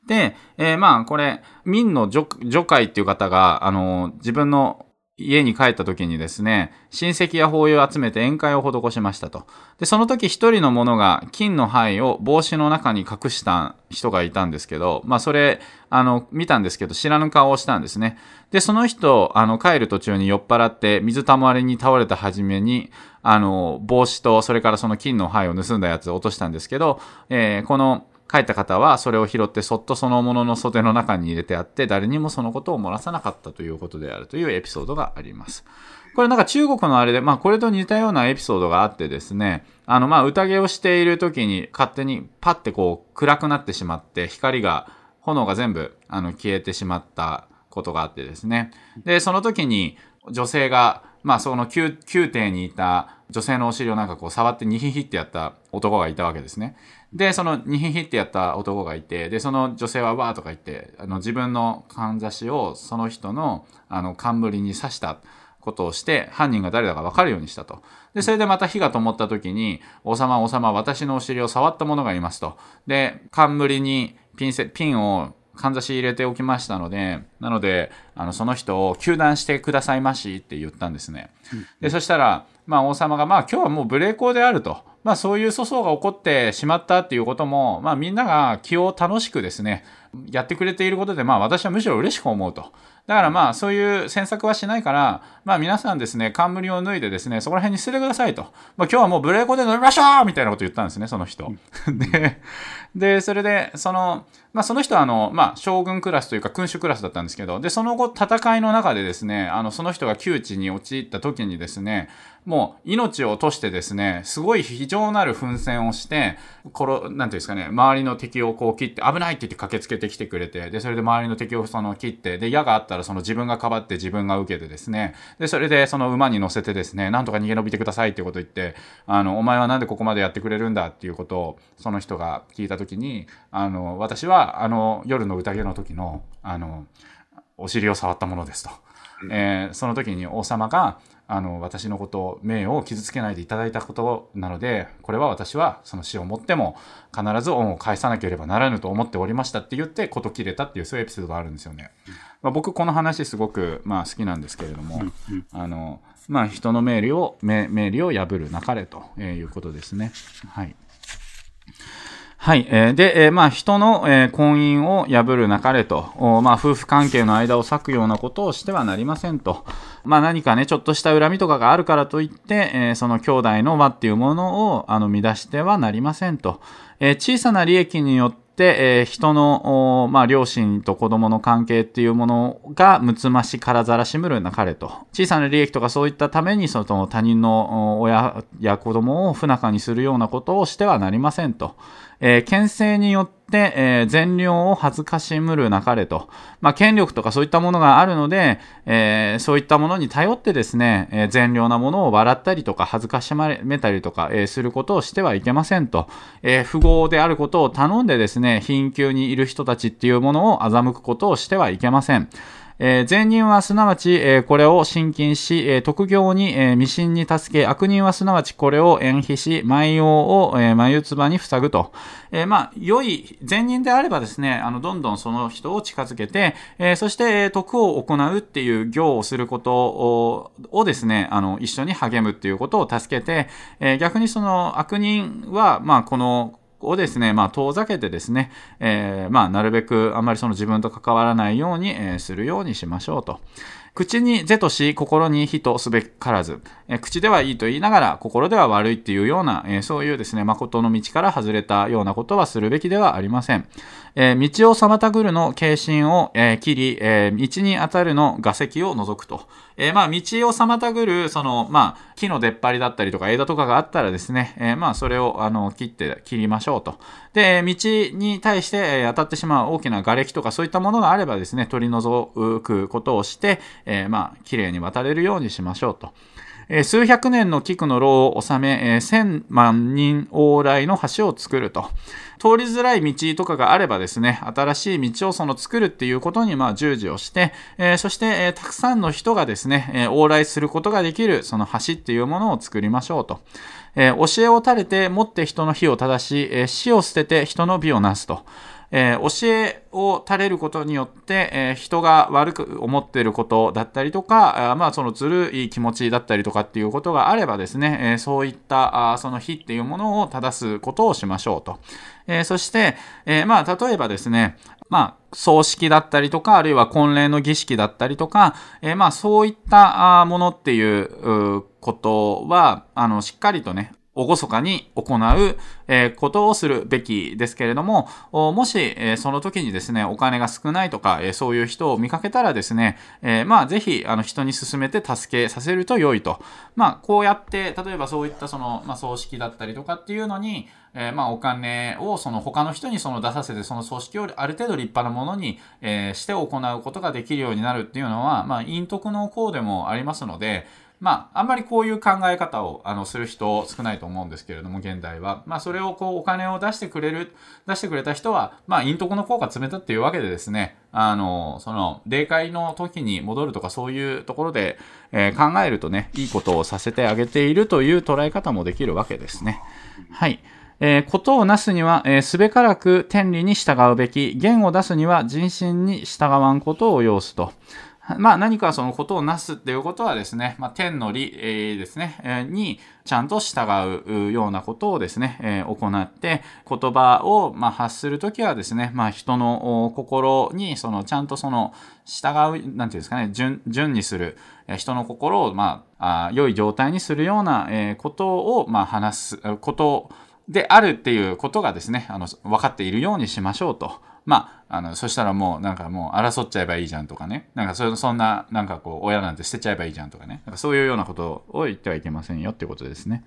A: で、えー、まあ、これ、民の女女会っていう方が、あの、自分の家に帰った時にですね、親戚や法友を集めて宴会を施しましたと。で、その時一人の者が金の灰を帽子の中に隠した人がいたんですけど、まあそれ、あの、見たんですけど知らぬ顔をしたんですね。で、その人、あの、帰る途中に酔っ払って水たまりに倒れた初めに、あの、帽子とそれからその金の灰を盗んだやつを落としたんですけど、えー、この帰った方はそれを拾ってそっとそのものの袖の中に入れてあって誰にもそのことを漏らさなかったということであるというエピソードがあります。これなんか中国のあれで、まあこれと似たようなエピソードがあってですね、あのまあ宴をしている時に勝手にパッてこう暗くなってしまって光が、炎が全部あの消えてしまったことがあってですね。で、その時に女性が、まあその宮廷にいた女性のお尻をなんかこう触ってニヒヒってやった男がいたわけですね。で、そのニヒヒってやった男がいて、で、その女性はわーとか言って、あの自分のかんざしをその人のあの冠に刺したことをして、犯人が誰だかわかるようにしたと。で、それでまた火が灯った時に、王様王様私のお尻を触った者がいますと。で、冠にピンセ、ピンをかんざし入れておきましたので、なので、あの、その人を救断してくださいましって言ったんですね。で、そしたら、まあ王様が、まあ今日はもう無礼講であると。まあそういう粗相が起こってしまったっていうことも、まあみんなが気を楽しくですね、やってくれていることで、まあ私はむしろ嬉しく思うと。だからまあそういう詮索はしないから、まあ皆さんですね、冠を脱いでですね、そこら辺に捨ててくださいと。まあ今日はもうブレーコで乗りましょうみたいなこと言ったんですね、その人。で、で、それで、その、まあその人はあの、まあ将軍クラスというか君主クラスだったんですけど、で、その後戦いの中でですね、あの、その人が窮地に陥った時にですね、もう命を落としてですね、すごい非常なる奮戦をして、この、なんていうんですかね、周りの敵をこう切って危ないって言って駆けつけててきてくれて、で、それで周りの敵をその切って、で、矢があったらその自分がかばって自分が受けてですね、で、それでその馬に乗せてですね、なんとか逃げ延びてくださいってこと言って、あの、お前はなんでここまでやってくれるんだっていうことを、その人が聞いたときに、あの、私は、あの、夜の宴の時の、あの、お尻を触ったものですと。えー、その時に王様が、あの私のこと名誉を傷つけないでいただいたことなのでこれは私はその死をもっても必ず恩を返さなければならぬと思っておりましたって言って事切れたっていうそういうエピソードがあるんですよね。まあ、僕この話すごく、まあ、好きなんですけれども、あのまあ、人の命令を命令を破るなかれということですね。はいはい。えー、で、えー、まあ、人の、えー、婚姻を破るなかれと、まあ、夫婦関係の間を裂くようなことをしてはなりませんと。まあ、何かね、ちょっとした恨みとかがあるからといって、え、その兄弟の輪っていうものを、あの、乱してはなりませんと。え、小さな利益によって、え、人の、まあ、両親と子供の関係っていうものが、むつましからざらしむるなかれと。小さな利益とかそういったために、その他人の親や子供を不仲にするようなことをしてはなりませんと。えー、牽制によって、えー、善良を恥ずかしむるなかれと。まあ、権力とかそういったものがあるので、えー、そういったものに頼ってですね、えー、善良なものを笑ったりとか、恥ずかしめたりとか、え、することをしてはいけませんと。えー、富豪であることを頼んでですね、貧窮にいる人たちっていうものを欺くことをしてはいけません。えー、善人はすなわち、えー、これを信金し、えー、特業に、えー、未信に助け、悪人はすなわちこれを延費し、万葉を、えー、眉唾に塞ぐと。えー、まあ、良い、善人であればですね、あの、どんどんその人を近づけて、えー、そして、えー、徳を行うっていう行をすることををですね、あの、一緒に励むっていうことを助けて、えー、逆にその悪人は、まあ、この、をですね、まあ、遠ざけてですね、えー、まあ、なるべくあんまりその自分と関わらないように、えー、するようにしましょうと。口に是とし、心に非とすべからず、口ではいいと言いながら、心では悪いっていうような、そういうですね、誠の道から外れたようなことはするべきではありません。道を妨ぐるの軽心を、切り、道に当たるの画石を除くと。えまあ、道を妨ぐる、その、まあ、木の出っ張りだったりとか枝とかがあったらですね、えまあ、それを、あの、切って、切りましょうと。で、道に対して、当たってしまう大きな瓦礫とかそういったものがあればですね、取り除くことをして、えまあ、綺麗に渡れるようにしましょうと。え数百年の菊の労を収め、え千万人往来の橋を作ると。通りづらい道とかがあればですね、新しい道をその作るっていうことにまあ従事をして、えー、そして、えー、たくさんの人がですね、えー、往来することができるその橋っていうものを作りましょうと。え教えを垂れて持って人の火を正し、え死を捨てて人の美をなすと。えー、教えを垂れることによって、えー、人が悪く思っていることだったりとか、あまあそのずるい気持ちだったりとかっていうことがあればですね、えー、そういったあその非っていうものを正すことをしましょうと。えそして、えまあ例えばですね、まあ、葬式だったりとか、あるいは婚礼の儀式だったりとか、え、まあ、そういったものっていうことは、あの、しっかりとね、厳かに行う、え、ことをするべきですけれども、もし、え、その時にですね、お金が少ないとか、え、そういう人を見かけたらですね、えまあ、ぜひ、あの、人に勧めて助けさせると良いと。まあ、こうやって、例えばそういったその、まあ、葬式だったりとかっていうのに、えー、まあお金をその他の人にその出させてその組織をある程度立派なものに、えー、して行うことができるようになるっていうのは、まあ陰徳の項でもありますので、まあ、あんまりこういう考え方をあのする人少ないと思うんですけれども、現代は。まあ、それをこうお金を出してくれる、出してくれた人は、まあ、陰徳の効果詰めたっていうわけでですね、あの、その、霊界の時に戻るとかそういうところで、えー、考えるとね、いいことをさせてあげているという捉え方もできるわけですね。はい。えー、ことをなすには、えー、すべからく天理に従うべき、言を出すには人心に従わんことを要すと。まあ何かそのことをなすっていうことはですね、まあ、天の理、えー、ですね、えー、にちゃんと従うようなことをですね、えー、行って、言葉をま発するときはですね、まあ人の心にそのちゃんとその従う、なんていうんですかね、順、順にする、人の心をまあ、良い状態にするような、えことをま話すことであるっていうことがですね、あの、分かっているようにしましょうと。まあ、あの、そしたらもう、なんかもう争っちゃえばいいじゃんとかね。なんかそ、そんな、なんかこう、親なんて捨てちゃえばいいじゃんとかね。なんかそういうようなことを言ってはいけませんよってことですね。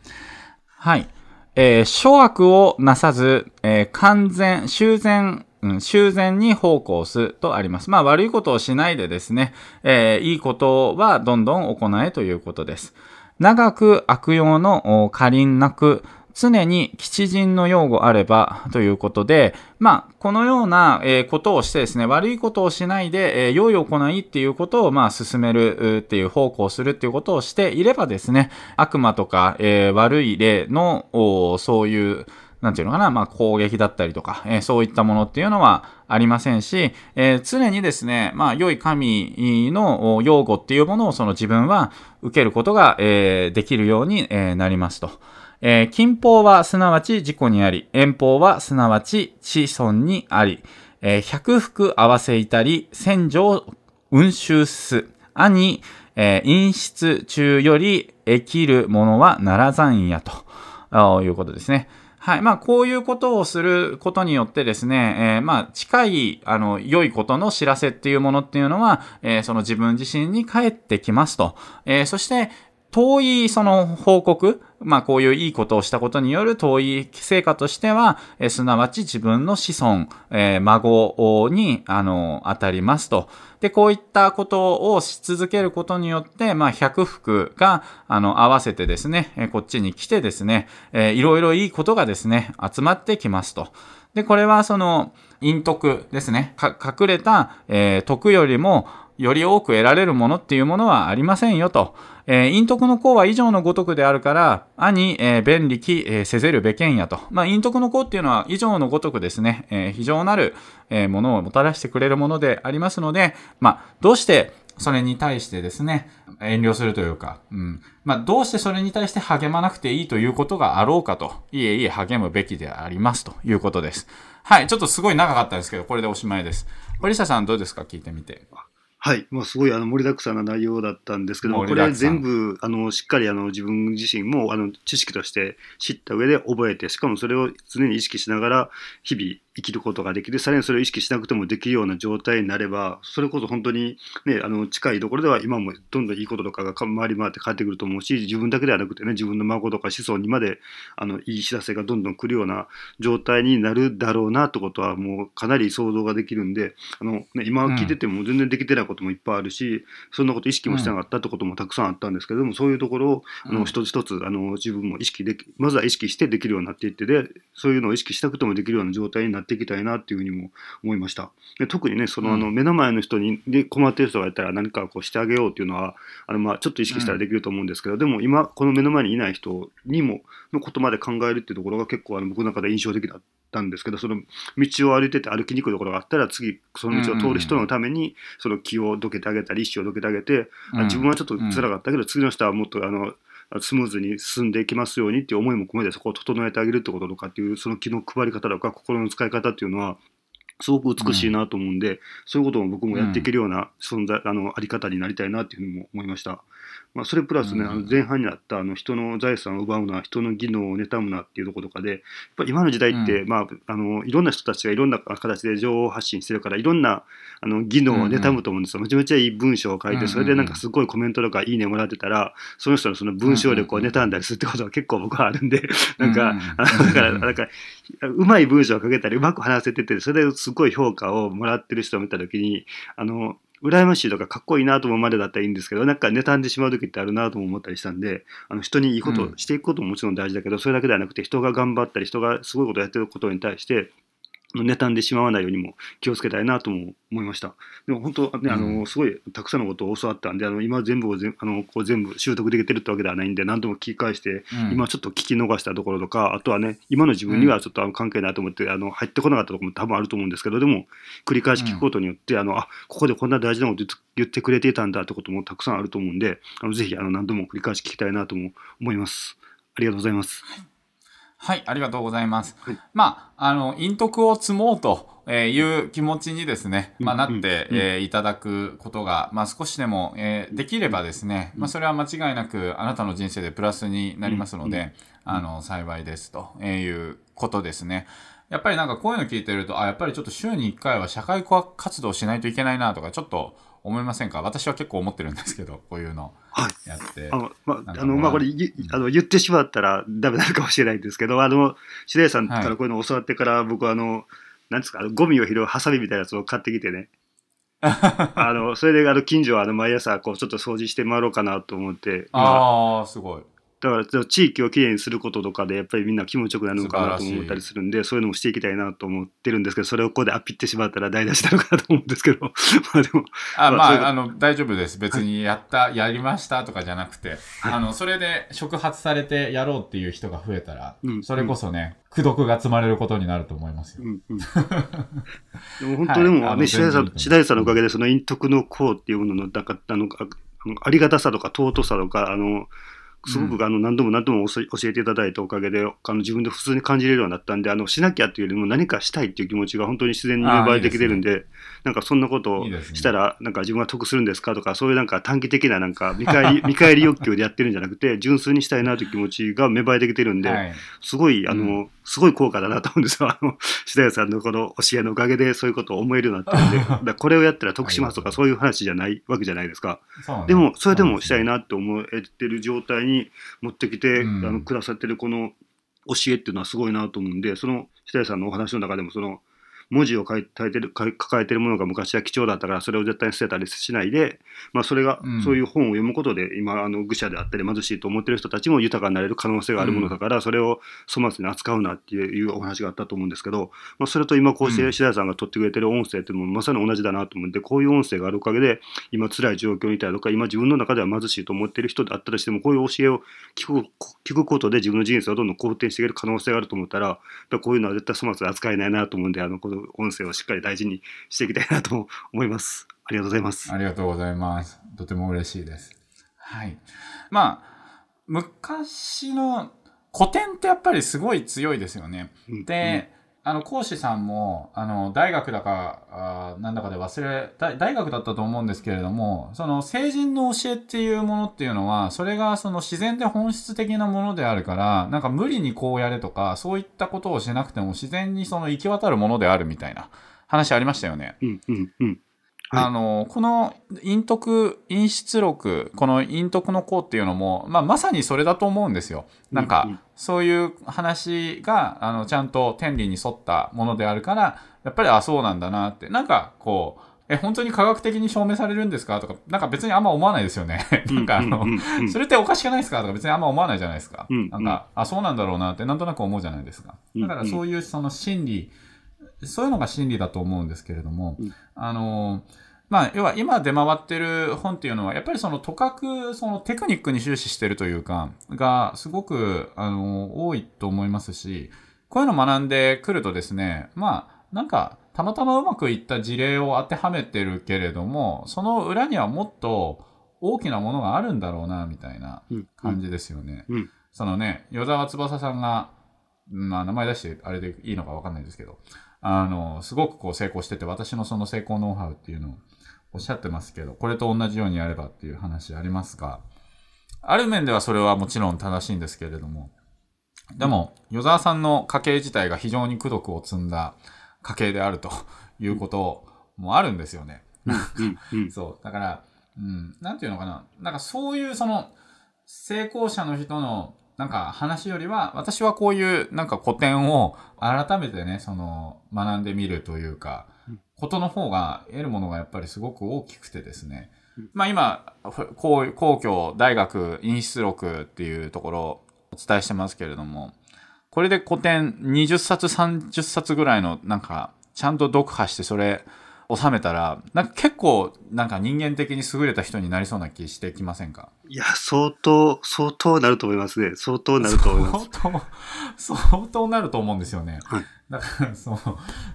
A: はい。えー、諸悪をなさず、えー、完全、修繕うん、修繕に奉公すとあります。まあ悪いことをしないでですね、えー、いいことはどんどん行えということです。長く悪用の過輪なく、常に吉人の用語あればということで、まあ、このような、えことをしてですね、悪いことをしないで、え良い行いっていうことを、まあ、進めるっていう方向をするっていうことをしていればですね、悪魔とか、え悪い例の、そういう、なんていうのかな、まあ、攻撃だったりとか、えー、そういったものっていうのはありませんし、えー、常にですね、まあ、良い神の用語っていうものをその自分は受けることが、えー、できるように、えー、なりますと。えー、近方はすなわち自己にあり、遠方はすなわち子孫にあり、えー、百福合わせいたり、戦場運修す、兄、えー、陰湿中より生きるものはならざんやということですね。はい。まあ、こういうことをすることによってですね、えー、まあ、近い、あの、良いことの知らせっていうものっていうのは、えー、その自分自身に返ってきますと。えー、そして、遠いその報告、まあこういういいことをしたことによる遠い成果としては、えすなわち自分の子孫、えー、孫に、あの、当たりますと。で、こういったことをし続けることによって、まあ百福が、あの、合わせてですね、えこっちに来てですね、えー、いろいろいいことがですね、集まってきますと。で、これはその、陰徳ですね。隠れた、えー、徳よりも、より多く得られるものっていうものはありませんよと。えー、陰徳の功は以上のごとくであるから、兄、えー、便力、えー、せぜるべけんやと。まあ、陰徳の功っていうのは以上のごとくですね、えー、非常なる、えー、ものをもたらしてくれるものでありますので、まあ、どうしてそれに対してですね、遠慮するというか、うん。まあ、どうしてそれに対して励まなくていいということがあろうかと、いえいえ励むべきでありますということです。はい、ちょっとすごい長かったですけど、これでおしまいです。堀下さんどうですか？聞いてみて。
B: はい、まあ、すごいあの盛りだくさんな内容だったんですけども、これ全部あのしっかりあの自分自身もあの知識として知った上で覚えて、しかもそれを常に意識しながら日々生きることができる、さらにそれを意識しなくてもできるような状態になれば、それこそ本当に、ね、あの近いところでは今もどんどんいいこととかが回り回って帰ってくると思うし、自分だけではなくてね、自分の孫とか子孫にまであのいい知らせがどんどん来るような状態になるだろうなってことは、もうかなり想像ができるんで、あのね、今聞いてても全然できてないこともいっぱいあるし、そんなこと意識もしてなかったってこともたくさんあったんですけども、そういうところをあの一つ一つあの自分も意識でき、まずは意識してできるようになっていってで、そういうのを意識したくてもできるような状態になっていきたいなっていうふうにも思いました。で特にね、そのあの目の前の人にで困ってる人がいたら何かこうしてあげようっていうのは、あのまあちょっと意識したらできると思うんですけど、うん、でも今この目の前にいない人にものことまで考えるっていうところが結構あの僕の中で印象的だったんですけど、その道を歩いてて歩きにくいところがあったら次その道を通る人のためにその気をどけてあげたり意思をどけてあげて、うん、自分はちょっと辛かったけど、次の人はもっとあのスムーズに進んでいきますようにっていう思いも込めてそこを整えてあげるってこととかっていうその気の配り方とか心の使い方っていうのはすごく美しいなと思うんで、うん、そういうことも僕もやっていけるような存在、うん、あのあり方になりたいなっていうふうにも思いました。まあ、それプラスね、うん、あの前半にあったあの人の財産を奪うな、人の技能を妬むなっていうところとかで、やっぱ今の時代って、うん、まあ、あのいろんな人たちがいろんな形で情報発信してるから、いろんなあの技能を妬むと思うんですよ。めちゃめちゃいい文章を書いて、それでなんかすごいコメントとかいいねもらってたら、その人のその文章力を妬んだりするってことが結構僕はあるんで、なんか、だから、なんか、うまい文章を書けたり、うまく話せてて、それですごい評価をもらってる人を見たときに、あの、羨ましいとかかっこいいなと思うまでだったらいいんですけど、なんか妬んでしまう時ってあるなとも思ったりしたんで、あの人にいいことをしていくことももちろん大事だけど、それだけではなくて人が頑張ったり、人がすごいことをやってることに対して、妬んでしまわないようにも気をつけたいなとも思いました。でも本当ね、あの、すごいたくさんのことを教わったんで、あの、今全部をあの、こう全部習得できてるってわけではないんで、何度も聞き返して、うん、今ちょっと聞き逃したところとか、あとはね、今の自分にはちょっとあの関係ないと思って、あの、入ってこなかったところも多分あると思うんですけど、でも、繰り返し聞くことによって、うん、あの、あ、ここでこんな大事なこと言ってくれていたんだってこともたくさんあると思うんで、あのぜひ、あの、何度も繰り返し聞きたいなとも思います。ありがとうございます。
A: はい、ありがとうございます。はい、まあ、あの、陰徳を積もうという気持ちにですね、まあ、なって、えいただくことが、まあ、少しでも、えー、できればですね、まあ、それは間違いなくあなたの人生でプラスになりますので、あの、幸いですということですね。やっぱりなんかこういうの聞いてると、あ、やっぱりちょっと週に1回は社会活動しないといけないなとか、ちょっと思いませんか？私は結構思ってるんですけど、こういうのやって。
B: はい、あの、まあ、あの、まあ、これ、あの、言ってしまったらダメなのかもしれないんですけど、あの、白井さんからこういうのを教わってから、僕はあの、なんですか、あのゴミを拾うハサミみたいなやつを買ってきてね。あの、それで、あの、近所は、あの、毎朝、こう、ちょっと掃除して回ろうかなと思って、まあ
A: ああ、すごい。
B: だから、地域をきれいにすることとかで、やっぱりみんな気持ちよくなるのかなと思ったりするんで、そうい。うのもしていきたいなと思ってるんですけど、それをここでアピってしまったら台無しなのかなと思うんですけど、まあでも、
A: あ、ま
B: まあ
A: あ、あの、大丈夫です。別にやった、やりましたとかじゃなくて、あの、それで触発されてやろうっていう人が増えたら
B: うん、
A: それこそね、苦毒が積まれることになると思いますよ。
B: うんうん、でも本当でも、
A: はい。あの
B: ね、白井さんさんのおかげで、その陰徳の功っていうものの、なんか、あのありがたさとか尊さとか、あの、すご
A: う
B: くあの何度も何度も教えていただいたおかげで、あの自分で普通に感じれるようになったんで、あのしなきゃっていうよりも何かしたいっていう気持ちが本当に自然に芽生えてきてるんで、なんかそんなことをしたら、なんか自分は得するんですかとか、そういうなんか短期的ななんか見返り 見返り欲求でやってるんじゃなくて、純粋にしたいなという気持ちが芽生えてきてるんで、
A: はい。
B: すごい、あの、
A: う
B: すごい効果だなと思うんですよ。あの、白谷さんのこの教えのおかげでそういうことを思えるようになったんで、だこれをやったら得しますとかそういう話じゃないわけじゃないですか。でも、それでもしたいなって思えてる状態に持ってきて、
A: うん
B: あの、くださってるこの教えっていうのはすごいなと思うんで、その、白谷さんのお話の中でも、その、文字を書いてる書い抱えてるものが昔は貴重だったからそれを絶対に捨てたりしないで、まあ、それが、
A: うん。
B: そういう本を読むことで今あの愚者であったり貧しいと思ってる人たちも豊かになれる可能性があるものだから、それを粗末に扱うなっていうお話があったと思うんですけど、まあ、それと今こうして
A: うん。
B: 白谷さんが取ってくれてる音声っていうのもまさに同じだなと思ってこういう音声があるおかげで今辛い状況にいたりとか今自分の中では貧しいと思ってる人であったとしてもこういう教えを聞く聞くことで自分の人生をどんどん好転していける可能性があると思ったらこういうのは絶対粗末に扱えないなと思うんであのこの音声をしっかり大事にしていきたいなと思います。ありがとうございます。
A: ありがとうございます。とても嬉しいです。はい。まあ、昔の古典ってやっぱりすごい強いですよね。
B: うん
A: で、あの、講師さんも、あの、大学だか、あなんだかで忘れ、大大学だったと思うんですけれども、その、成人の教えっていうものっていうのは、それがその自然で本質的なものであるから、なんか無理にこうやれとか、そういったことをしなくても自然にその行き渡るものであるみたいな話ありましたよね。
B: うんうんうん
A: あの、この陰徳、陰出録、この陰徳の項っていうのも、まあ、まさにそれだと思うんですよ。なんか、
B: うん。うん
A: そういう話が、あの、ちゃんと天理に沿ったものであるから、やっぱり、あ、そうなんだなって、なんか、こう、え、本当に科学的に証明されるんですか？とか、なんか別にあんま思わないですよね。なんかあの、
B: うんうん。うん
A: それっておかしくないですか？とか別にあんま思わないじゃないですか。
B: うん
A: なんか、あ、そうなんだろうなってなんとなく思うじゃないですか。だからそういうその心理、そういうのが心理だと思うんですけれども、
B: うん。
A: あの、まあ、要は今出回ってる本っていうのは、やっぱりそのとかく、そのテクニックに終始してるというか、がすごく、あの、多いと思いますし、こういうの学んでくるとですね、まあ、なんか、たまたまうまくいった事例を当てはめてるけれども、その裏にはもっと大きなものがあるんだろうな、みたいな
B: うん
A: 感じですよね。
B: うん
A: そのね、与沢翼さんが、まあ名前出してあれでいいのかわかんないですけど、あの、すごくこう成功してて、私のその成功ノウハウっていうのをおっしゃってますけど、これと同じようにやればっていう話ありますが、ある面ではそれはもちろん正しいんですけれども、でも、与沢さんの家系自体が非常に功徳を積んだ家系であるということもあるんですよね。そう。だから、うん、なんていうのかな。なんかそういうその、成功者の人の、なんか話よりは、私はこういうなんか古典を改めてね、その、学んでみるというか
B: うん、
A: ことの方が得るものがやっぱりすごく大きくてですね
B: うん。
A: まあ今、皇皇居大学陰出録っていうところをお伝えしてますけれども、これで古典20冊30冊ぐらいのなんか、ちゃんと読破してそれ収めたら、なんか結構なんか人間的に優れた人になりそうな気してきませんか？
B: いや、相当、相当なると思いますね。相当なると思います。
A: 相当、相当なると思うんですよね。
B: はい
A: だから、そう。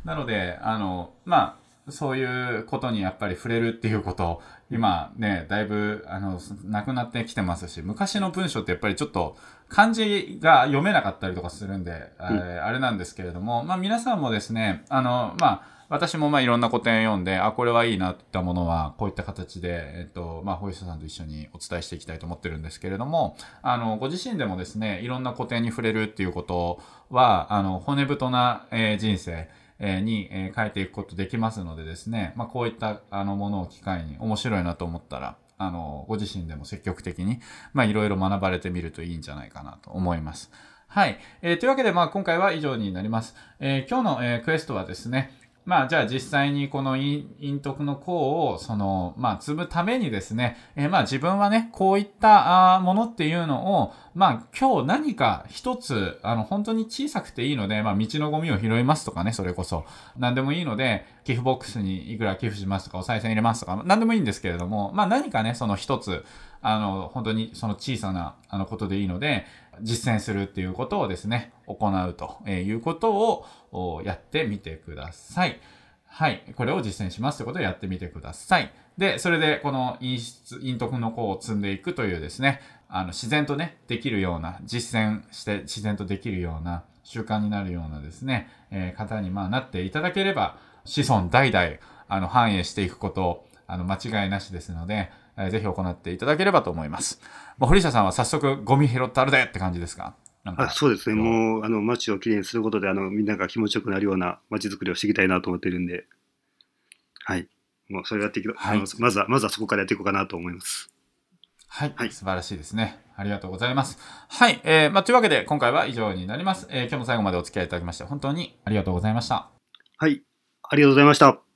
A: なので、あの、まあ、そういうことにやっぱり触れるっていうこと、今ね、だいぶ、あの、なくなってきてますし、昔の文章ってやっぱりちょっと漢字が読めなかったりとかするんで、
B: うん
A: えーあれなんですけれども、まあ皆さんもですね、あの、まあ、私もまあいろんな古典を読んで、あ、これはいいなっていったものは、こういった形で、えっと、まあ、保育者さんと一緒にお伝えしていきたいと思ってるんですけれども、あの、ご自身でもですね、いろんな古典に触れるっていうことは、あの、骨太な、えー人生、えに、えー変えていくことできますのでですね、まあ、こういった、あの、ものを機会に面白いなと思ったら、あの、ご自身でも積極的に、まあ、いろいろ学ばれてみるといいんじゃないかなと思います。はい。えー、というわけで、まあ、今回は以上になります。えー、今日の、えー、クエストはですね、まあ、じゃあ実際にこの陰徳の項を、その、まあ、積むためにですね、えー、まあ自分はね、こういったものっていうのを、まあ今日何か一つ、あの、本当に小さくていいので、まあ道のゴミを拾いますとかね、それこそ。何でもいいので、寄付ボックスにいくら寄付しますとか、お賽銭入れますとか、何でもいいんですけれども、まあ何かね、その一つ、あの、本当にその小さな、あの、ことでいいので、実践するっていうことをですね、行うということをやってみてください。はい。これを実践しますということをやってみてください。で、それでこの陰質、陰徳の項を積んでいくというですね、あの、自然とね、できるような、実践して自然とできるような習慣になるようなですね、えー、方にまあなっていただければ、子孫代々、あの、繁栄していくこと、あの、間違いなしですので、えー、ぜひ行っていただければと思います。堀下さんは早速ゴミ拾ってあるでって感じですか？
B: あそうですね、もうあの街をきれいにすることであの、みんなが気持ちよくなるような街づくりをしていきたいなと思ってるんで、はい、もうそれをやっていく、はい、まずはまずはそこからやっていこうかなと思います。
A: はい、はい、素晴らしいですね。ありがとうございます。はい、えー、まあ、というわけで今回は以上になります。えー、今日も最後までお付き合いいただきまして本当にありがとうございました。
B: はい、ありがとうございました。